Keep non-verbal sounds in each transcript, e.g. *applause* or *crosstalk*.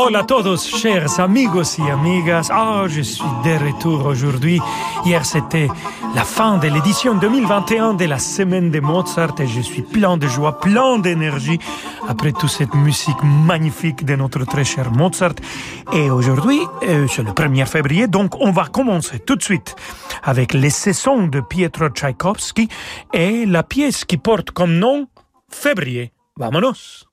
Hola a todos, chers amigos y amigas. Ah, je suis de retour aujourd'hui. Hier, c'était la fin de l'édition 2021 de la semaine de Mozart et je suis plein de joie, plein d'énergie après toute cette musique magnifique de notre très cher Mozart. Et aujourd'hui, euh, c'est le 1er février, donc on va commencer tout de suite avec les saisons de Pietro Tchaïkovski et la pièce qui porte comme nom Février. Vamonos!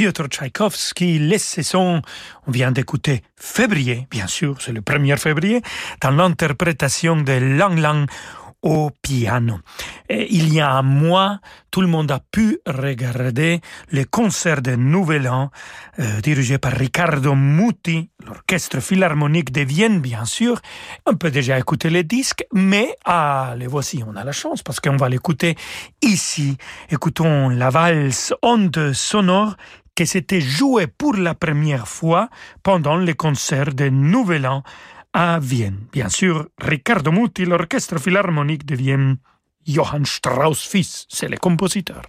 Piotr Tchaïkovski, les saisons. On vient d'écouter Février, bien sûr, c'est le 1er février, dans l'interprétation de Lang Lang au piano. il y a un mois, tout le monde a pu regarder le concert de Nouvel An, euh, dirigé par Riccardo Muti, l'orchestre philharmonique de Vienne, bien sûr. On peut déjà écouter les disques, mais ah, les voici, on a la chance parce qu'on va l'écouter ici. Écoutons la valse Onde sonore que s'était joué pour la première fois pendant les concerts de Nouvel An à Vienne. Bien sûr, Riccardo Muti, l'orchestre philharmonique de Vienne, Johann Strauss fils, c'est le compositeur.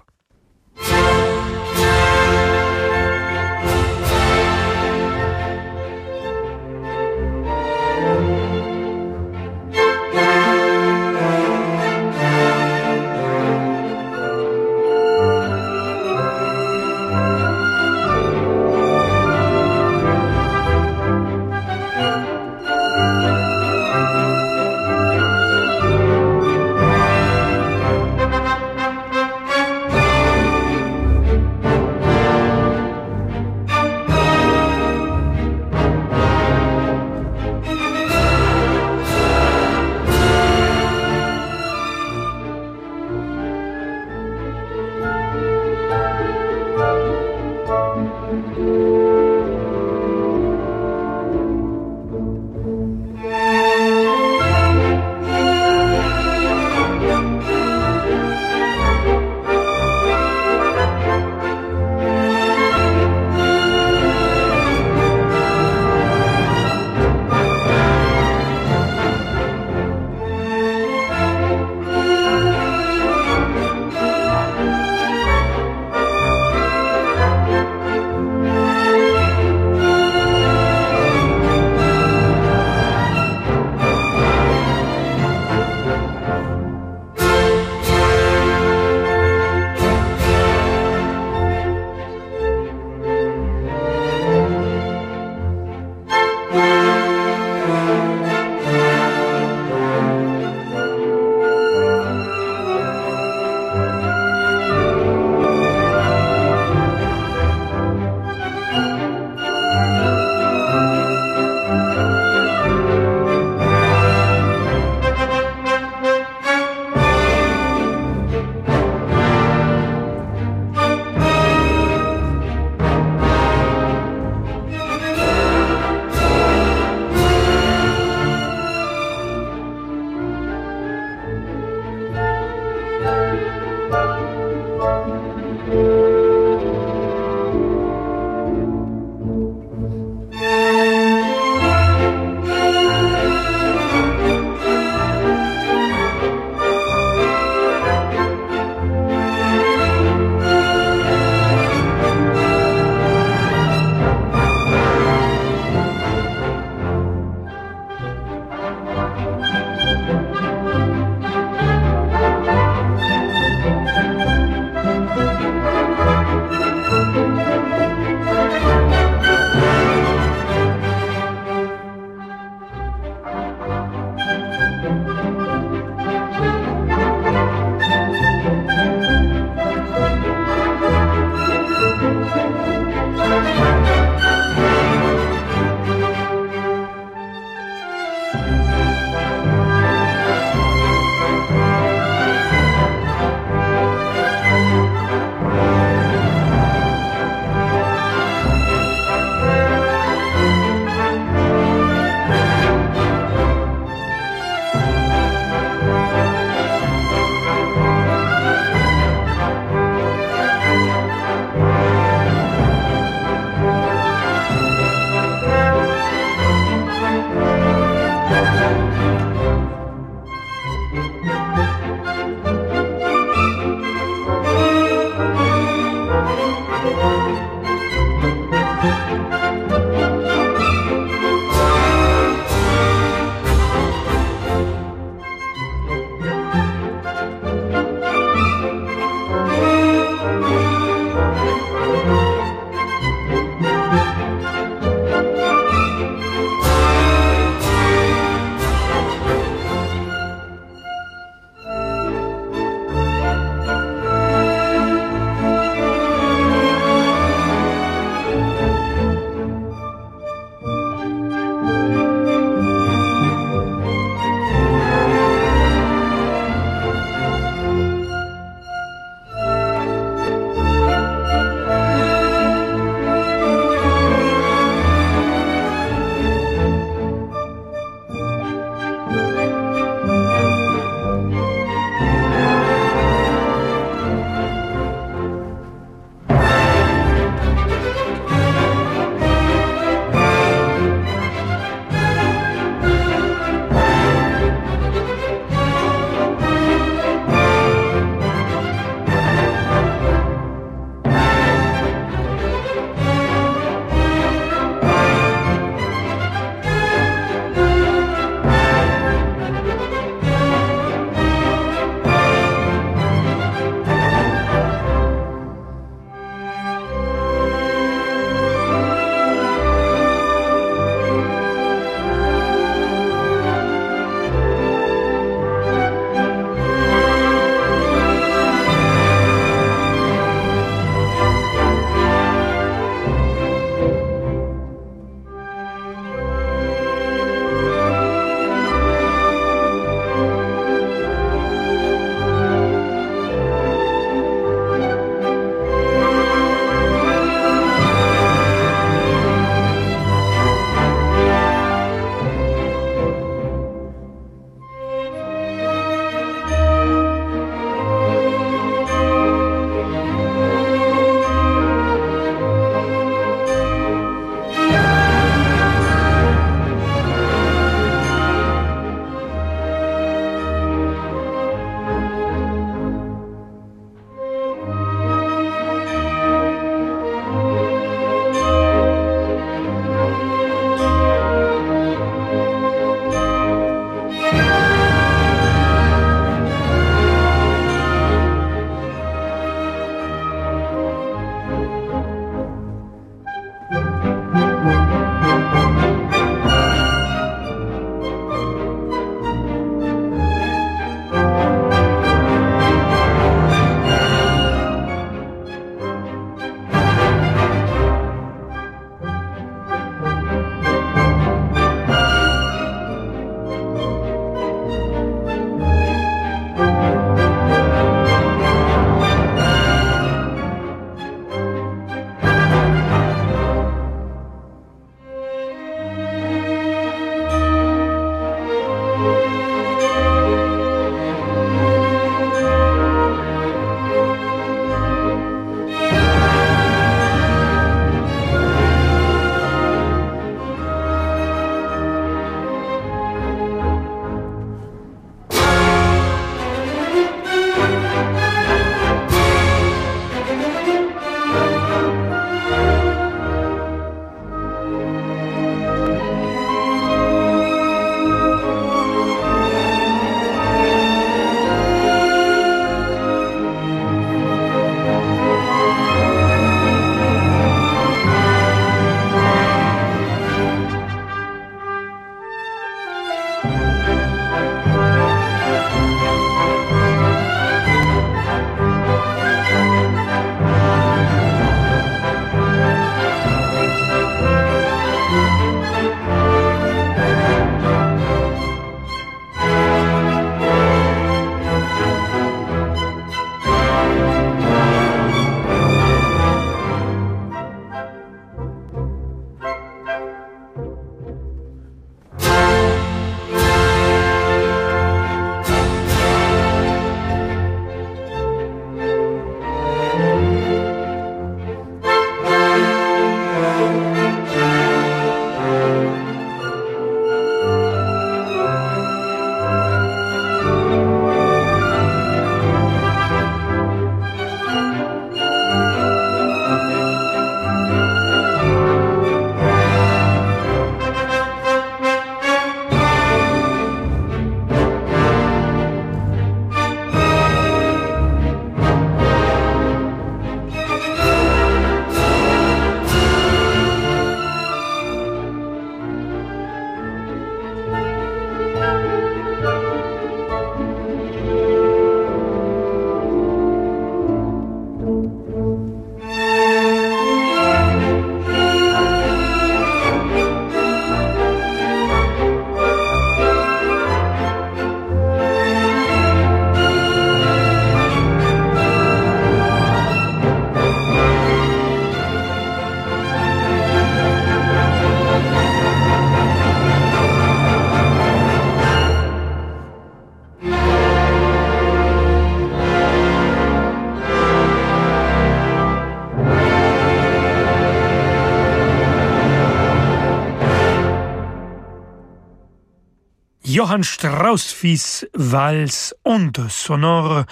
Johann Strauss fils Vals Onde sonore.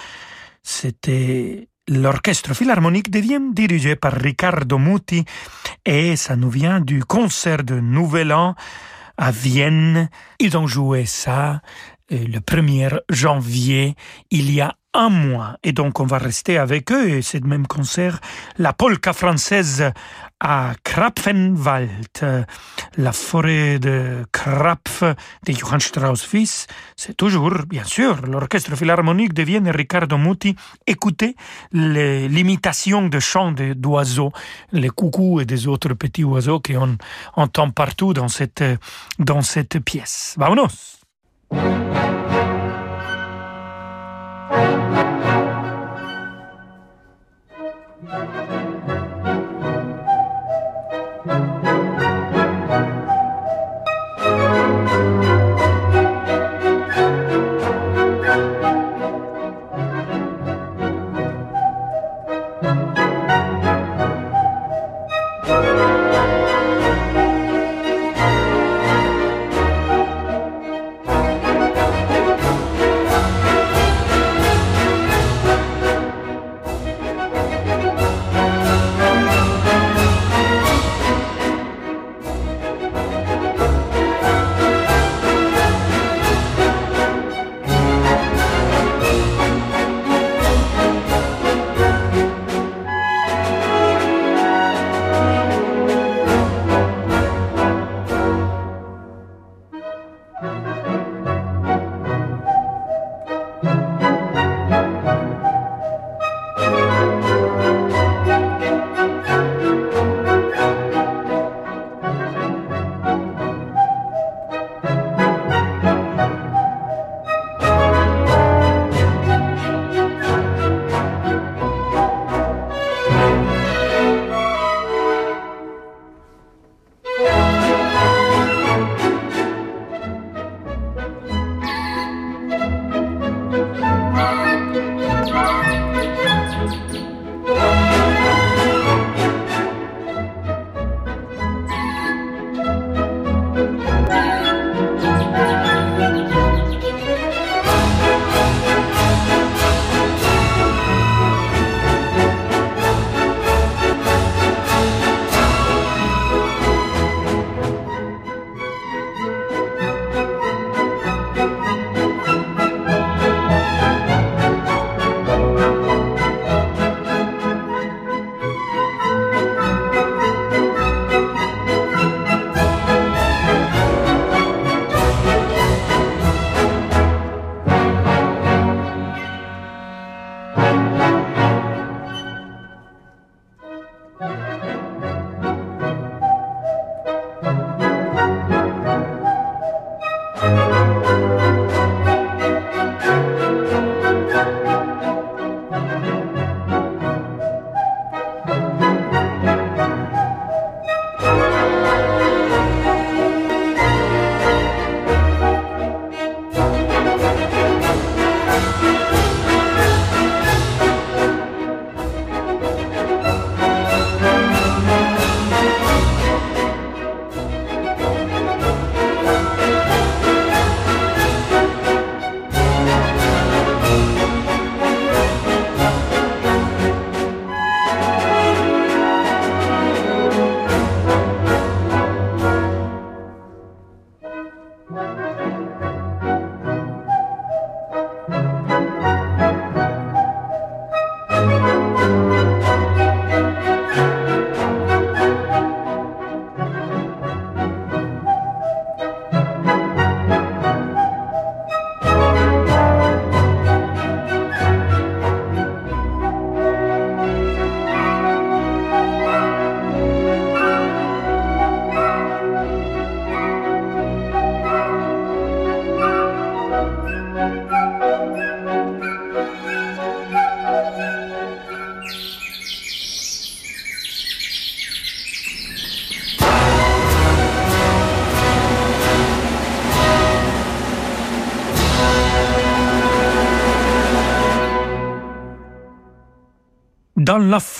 C'était l'orchestre philharmonique de Vienne dirigé par Riccardo Muti et ça nous vient du concert de Nouvel An à Vienne. Ils ont joué ça euh, le 1er janvier, il y a un mois. Et donc, on va rester avec eux. Et c'est le même concert, la polka française à Krapfenwald, la forêt de Krapf de Johann Strauss fils. C'est toujours, bien sûr, l'orchestre philharmonique de Vienne Riccardo Muti. Écoutez l'imitation de chants d'oiseaux, les coucous et des autres petits oiseaux qu'on entend partout dans cette, dans cette pièce. Vamonos!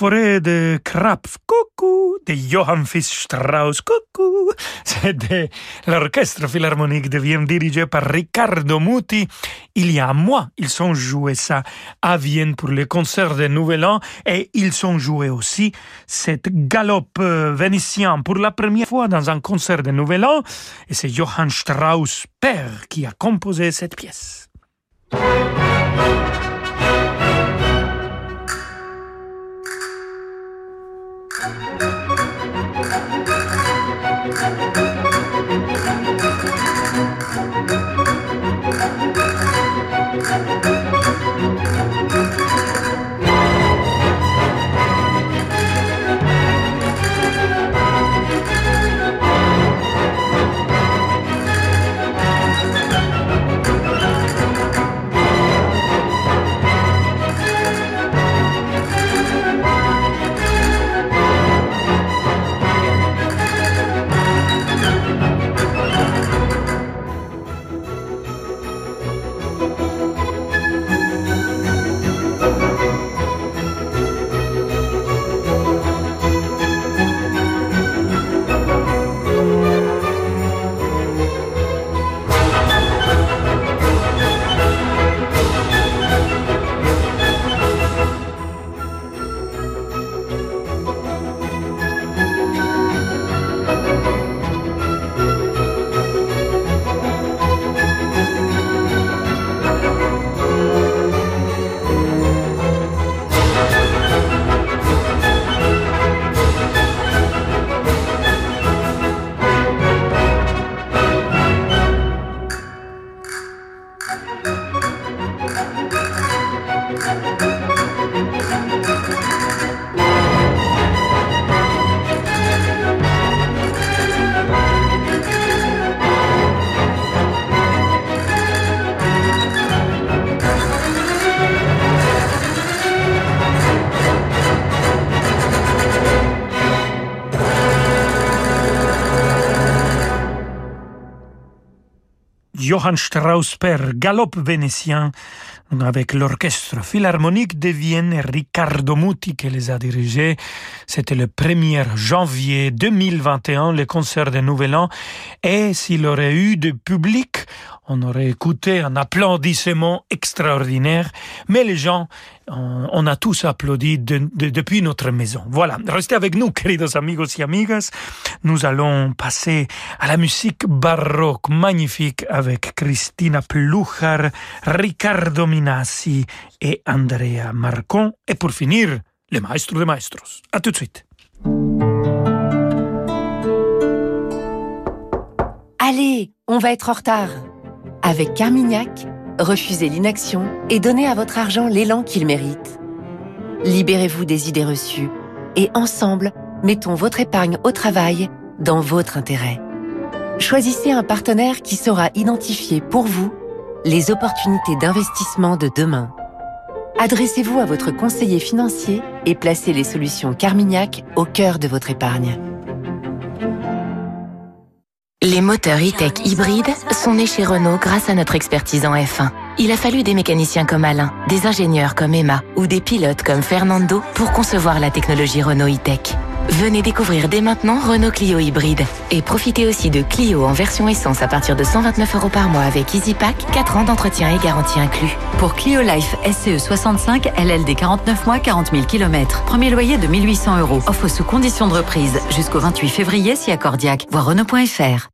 Forêt de Krapf, coucou, de Johann Strauss, coucou. C'était l'orchestre philharmonique de Vienne dirigé par Riccardo Muti. Il y a un mois, ils ont joué ça à Vienne pour le concert de Nouvel An et ils ont joué aussi cette galope euh, vénitien pour la première fois dans un concert de Nouvel An et c'est Johann Strauss père qui a composé cette pièce. Johann Strauss père Galop vénitien avec l'orchestre philharmonique de Vienne et Riccardo Muti qui les a dirigés. C'était le 1er janvier 2021, le concert de Nouvel An. Et s'il aurait eu de public, on aurait écouté un applaudissement extraordinaire, mais les gens, on, a tous applaudi depuis notre maison. Voilà, restez avec nous, queridos amigos y amigas. Nous allons passer à la musique baroque magnifique avec Christina Plujar, Ricardo Minassi et Andrea Marcon. Et pour finir, le maestro de maestros. À tout de suite. Allez, on va être en retard. Avec Carmignac, refusez l'inaction et donnez à votre argent l'élan qu'il mérite. Libérez-vous des idées reçues et ensemble, mettons votre épargne au travail dans votre intérêt. Choisissez un partenaire qui saura identifier pour vous les opportunités d'investissement de demain. Adressez-vous à votre conseiller financier et placez les solutions Carmignac au cœur de votre épargne. Les moteurs e-tech hybrides sont nés chez Renault grâce à notre expertise en F1. Il a fallu des mécaniciens comme Alain, des ingénieurs comme Emma ou des pilotes comme Fernando pour concevoir la technologie Renault e-tech. Venez découvrir dès maintenant Renault Clio hybride et profitez aussi de Clio en version essence à partir de 129 euros par mois avec EasyPack, 4 ans d'entretien et garantie inclus. Pour Clio Life SCE 65, LLD 49 mois, 40 000 km. Premier loyer de 1800 euros. Offre sous condition de reprise jusqu'au 28 février si accordiaque. Voir Renault.fr.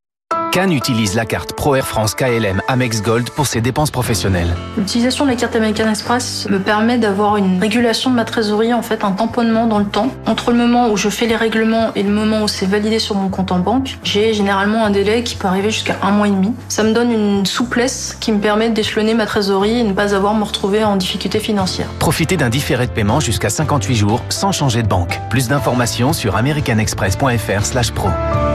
Cannes utilise la carte Pro Air France KLM Amex Gold pour ses dépenses professionnelles. L'utilisation de la carte American Express me permet d'avoir une régulation de ma trésorerie, en fait un tamponnement dans le temps. Entre le moment où je fais les règlements et le moment où c'est validé sur mon compte en banque, j'ai généralement un délai qui peut arriver jusqu'à un mois et demi. Ça me donne une souplesse qui me permet d'échelonner ma trésorerie et ne pas avoir à me retrouver en difficulté financière. Profitez d'un différé de paiement jusqu'à 58 jours sans changer de banque. Plus d'informations sur americanexpress.fr/pro.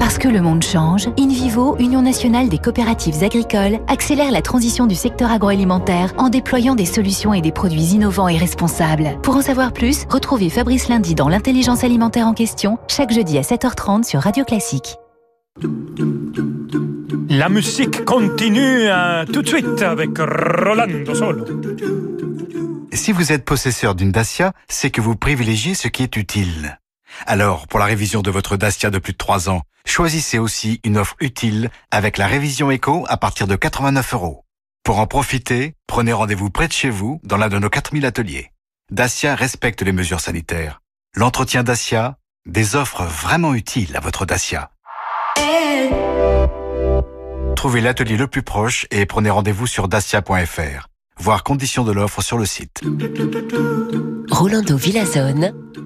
Parce que le monde change, InVivo, Union nationale des coopératives agricoles, accélère la transition du secteur agroalimentaire en déployant des solutions et des produits innovants et responsables. Pour en savoir plus, retrouvez Fabrice Lundi dans l'intelligence alimentaire en question, chaque jeudi à 7h30 sur Radio Classique. La musique continue tout de suite avec Rolando Solo. Si vous êtes possesseur d'une Dacia, c'est que vous privilégiez ce qui est utile. Alors, pour la révision de votre Dacia de plus de 3 ans, choisissez aussi une offre utile avec la révision éco à partir de 89 euros. Pour en profiter, prenez rendez-vous près de chez vous dans l'un de nos 4000 ateliers. Dacia respecte les mesures sanitaires. L'entretien Dacia, des offres vraiment utiles à votre Dacia. Trouvez l'atelier le plus proche et prenez rendez-vous sur dacia.fr. Voir conditions de l'offre sur le site. Rolando Villazone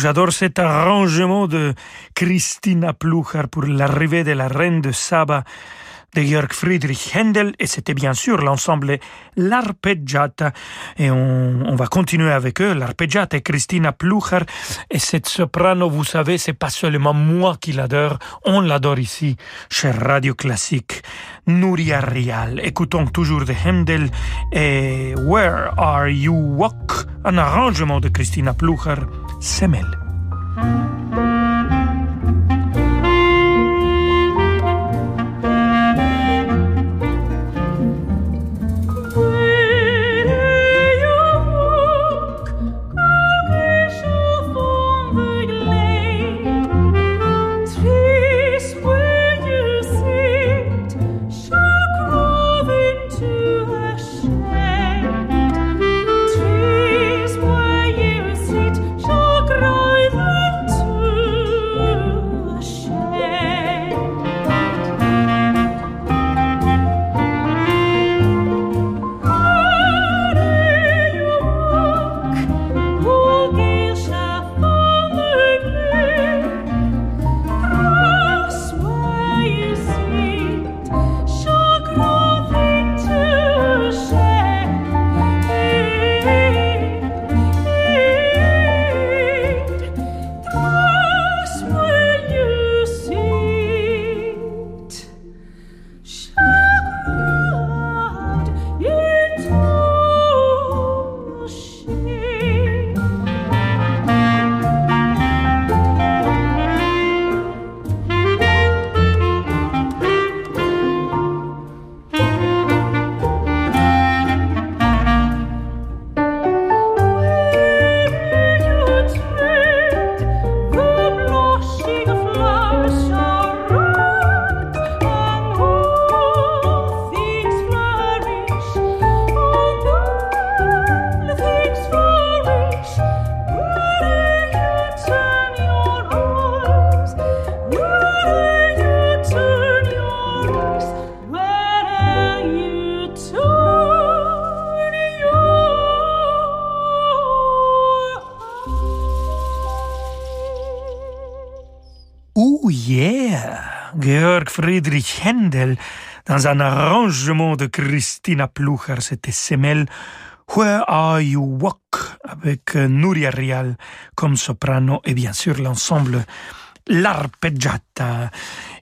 J'adore cet arrangement de Christina Pluchar pour l'arrivée de la reine de Saba de Georg Friedrich Händel et c'était bien sûr l'ensemble L'Arpeggiata. Et on, va continuer avec eux, l'Arpeggiata et Christina Plucher. Et cette soprano, vous savez, c'est pas seulement moi qui l'adore, on l'adore ici chez Radio Classique. Nuria Rial, écoutons toujours de Händel et Where Are You Walk, un arrangement de Christina Plucher, Semel. Friedrich Händel dans un arrangement de Christina Plucher, c'était Semel Where Are You Walk avec Nuria Rial comme soprano et bien sûr l'ensemble L'Arpeggiata.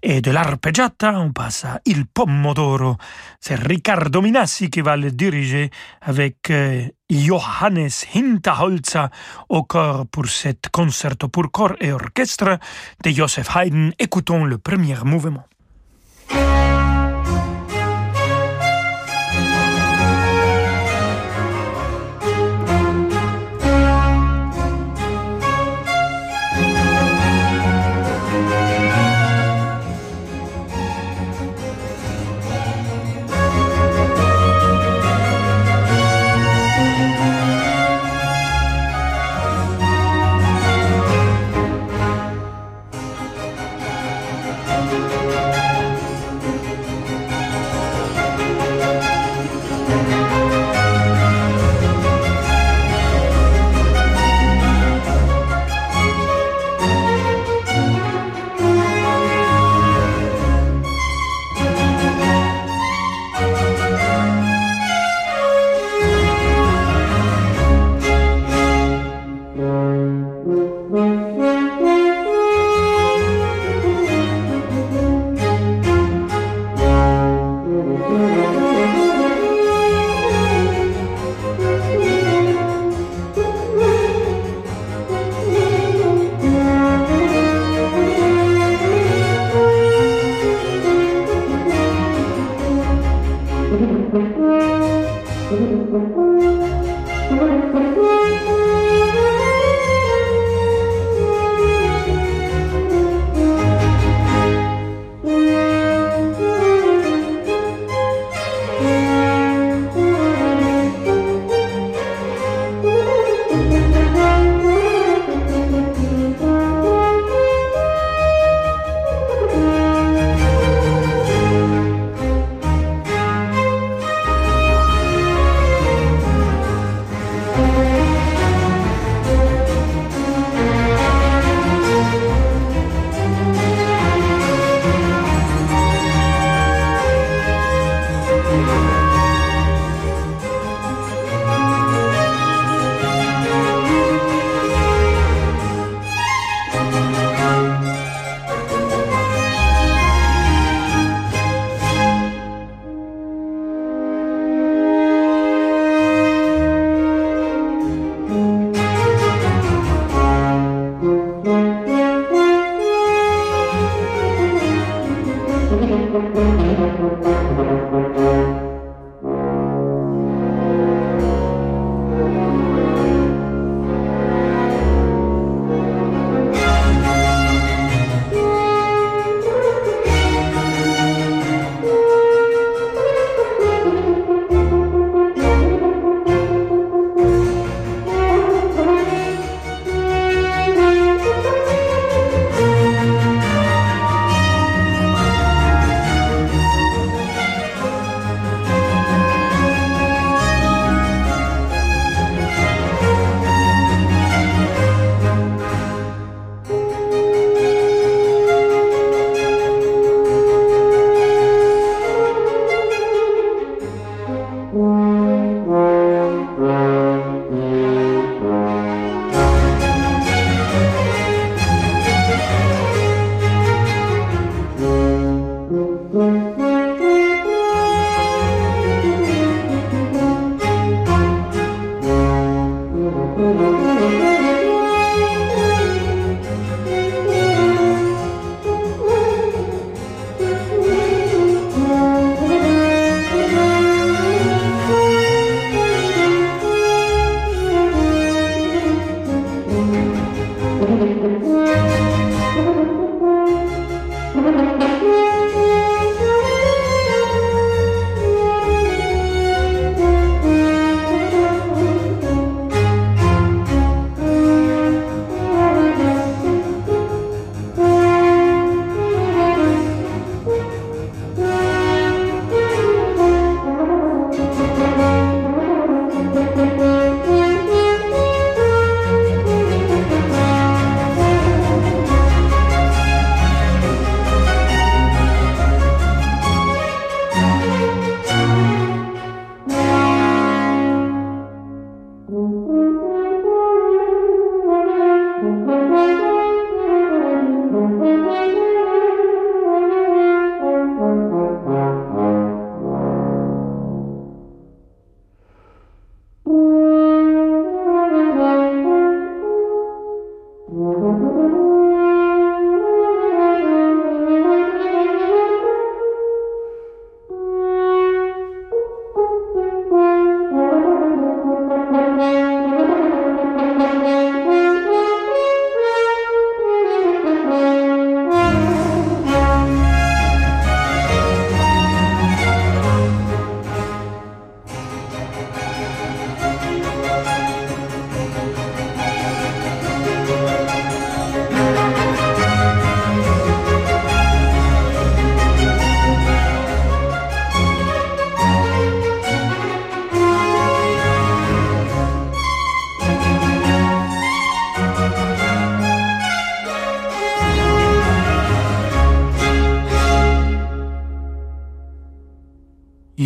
Et de l'Arpeggiata, on passe à Il Pomodoro. C'est Riccardo Minassi qui va le diriger avec euh, Johannes Hinterholzer au corps pour cet concerto pour corps et orchestre de Joseph Haydn. Écoutons le premier mouvement. Bye.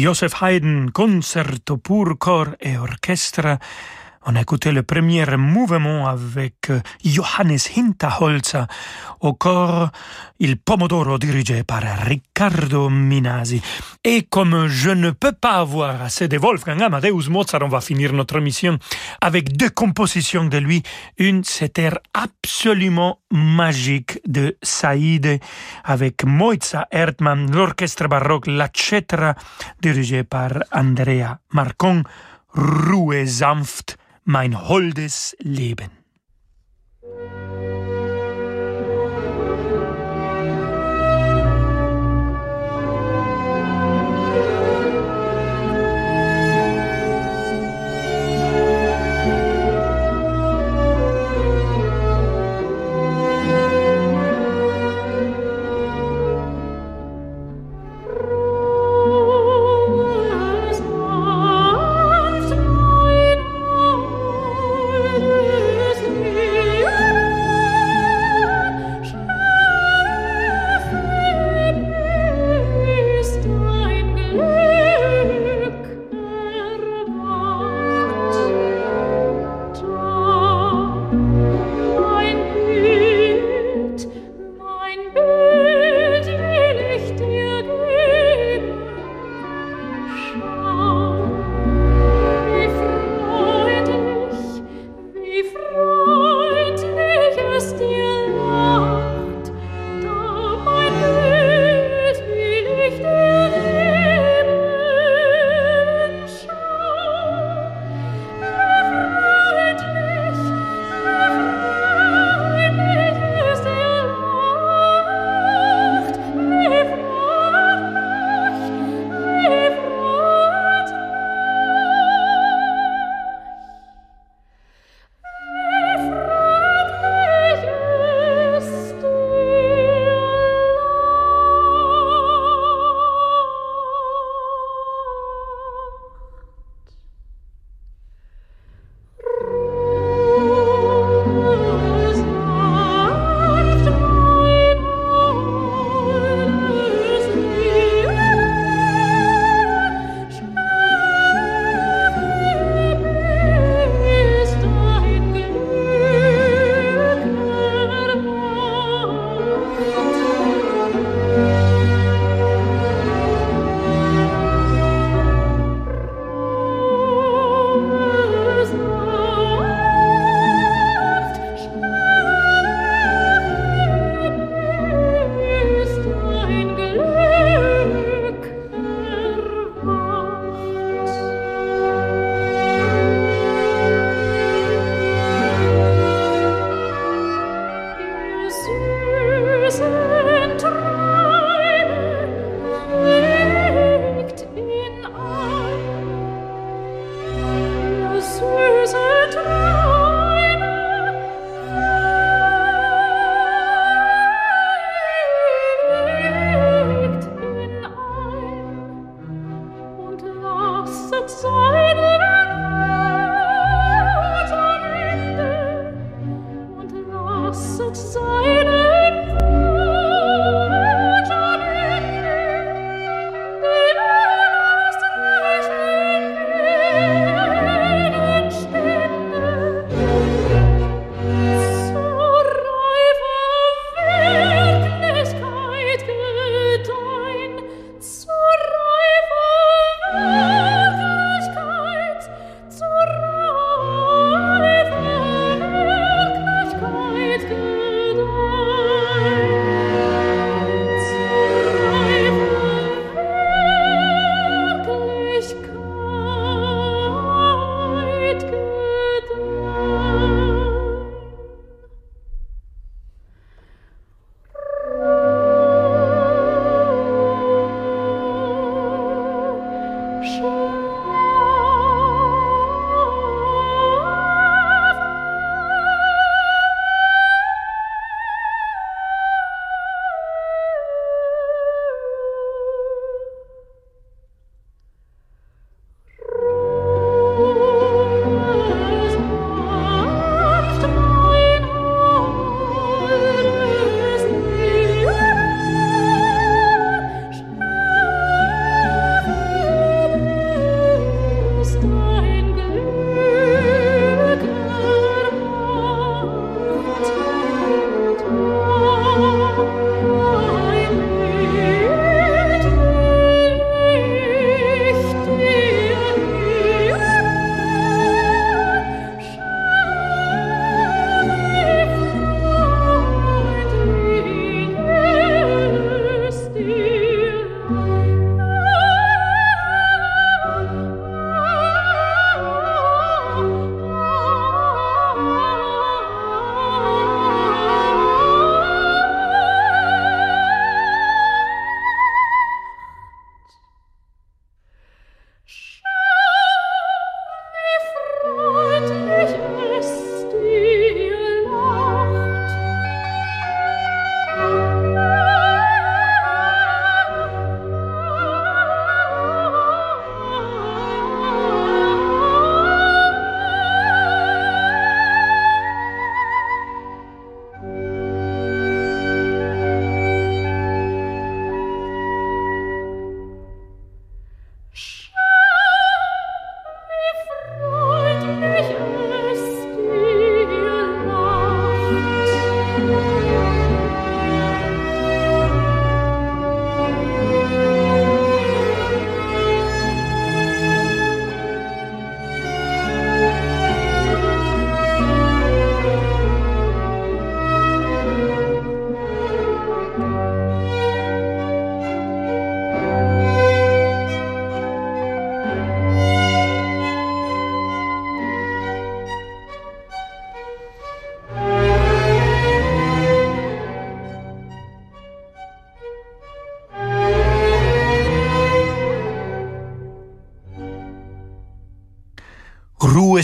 Joseph Haydn, concerto pour corps et orchestre. On a écouté le premier mouvement avec euh, Johannes Hinterholzer au corps Il Pomodoro dirigé par Riccardo Minasi. Et comme je ne peux pas avoir assez de Wolfgang Amadeus Mozart, on va finir notre mission avec deux compositions de lui. Une, c'était absolument magique de Saïd avec Moitza Erdmann, l'orchestre baroque La Cetra dirigé par Andrea Marcon. Ruhe sanft, mein holdes Leben.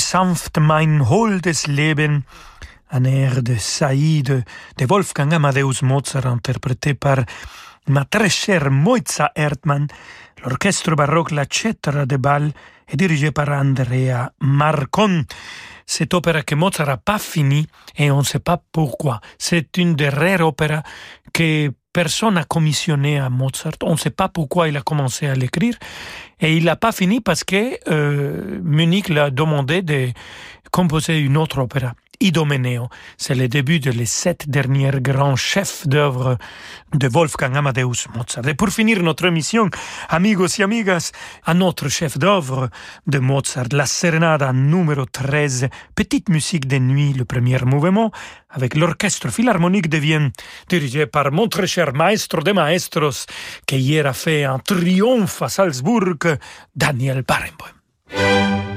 Sanft mein holdes Leben, un air de Saïd de Wolfgang Amadeus Mozart interprété par ma très chère Moitza Erdmann, l'orchestre baroque La Cetra de Bâle est dirigé par Andrea Marcon. Cette opéra que Mozart n'a pas fini et on ne sait pas pourquoi. C'est une des rares opéras que personne n'a commissionné à Mozart. On ne sait pas pourquoi il a commencé à l'écrire. Et il n'a pas fini parce que euh, Munich l'a demandé de composer une autre opéra. Idomeneo. C'est le début de les sept derniers grands chefs d'œuvre de Wolfgang Amadeus Mozart. Et pour finir notre émission, amigos et amigas, un autre chef d'œuvre de Mozart, la Serenada numéro 13, petite musique de nuit, le premier mouvement, avec l'orchestre philharmonique de Vienne, dirigé par mon très cher maestro de maestros, qui hier a fait un triomphe à Salzbourg, Daniel Barenboim.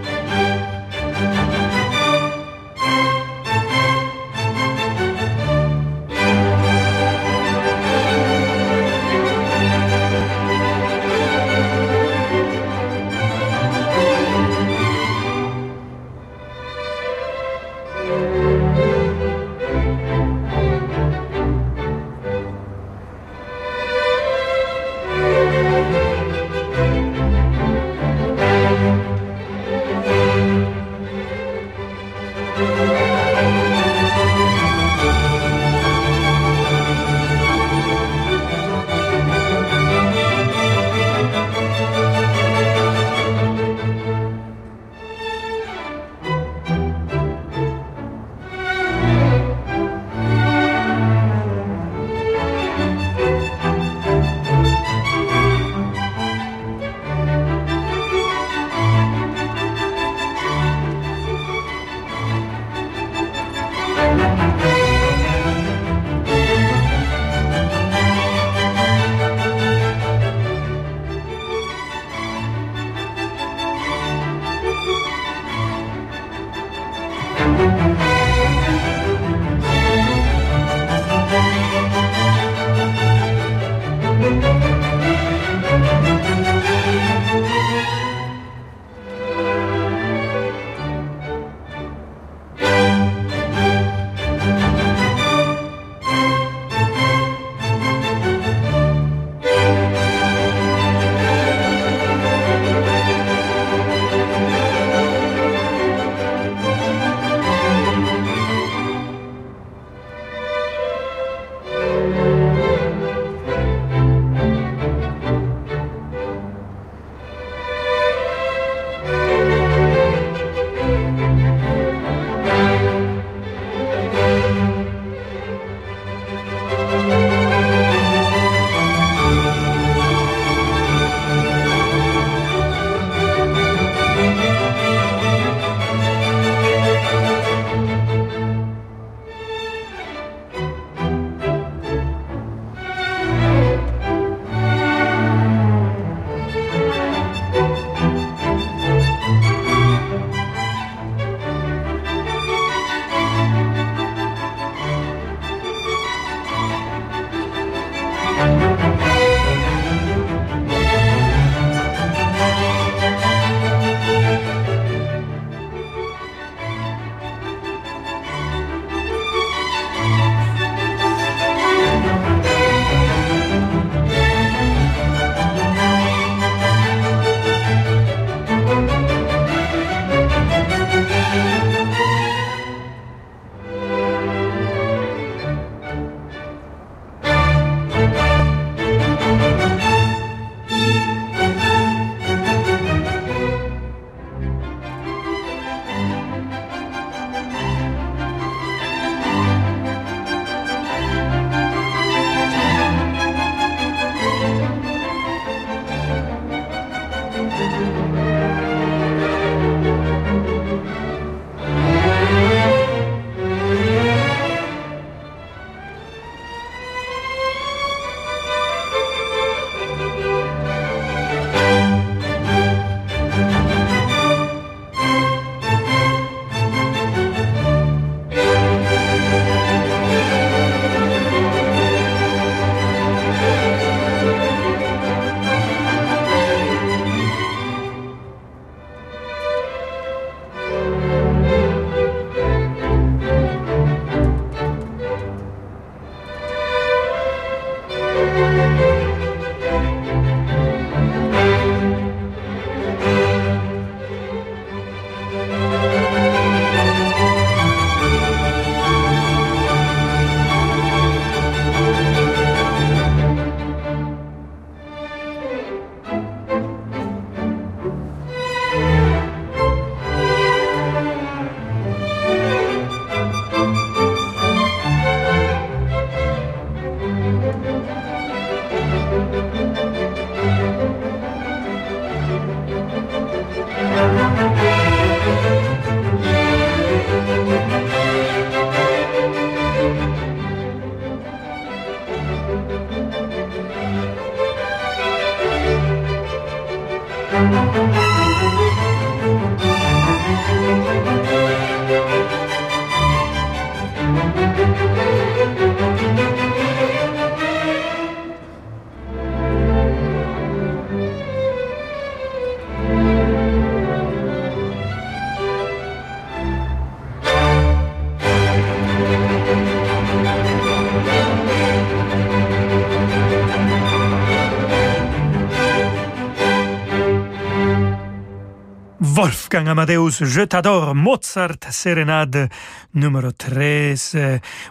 Wolfgang Amadeus, je t'adore, Mozart, sérénade numéro 13.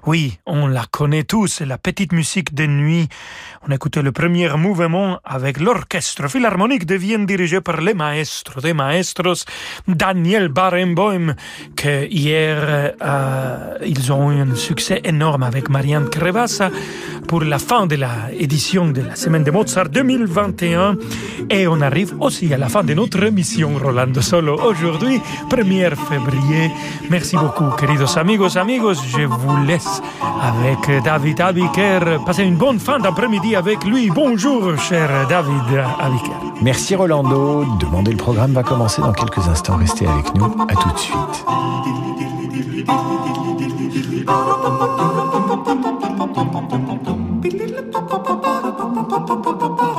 Oui, on la connaît tous, la petite musique de nuit. On écoutait le premier mouvement avec l'orchestre philharmonique de Vienne dirigé par les maestros des maestros, Daniel Barenboim, que hier, euh, ils ont eu un succès énorme avec Marianne Crevassa pour la fin de la édition de la semaine de Mozart 2021. Et on arrive aussi à la fin de notre émission Rolando Solo aujourd'hui, 1er février. Merci beaucoup, queridos amigos, amigos. Je vous laisse avec David Abiker. Passez une bonne fin d'après-midi avec lui. Bonjour, cher David Abiker. Merci, Rolando. Demandez le programme va commencer dans quelques instants. Restez avec nous. À tout de suite. *laughs*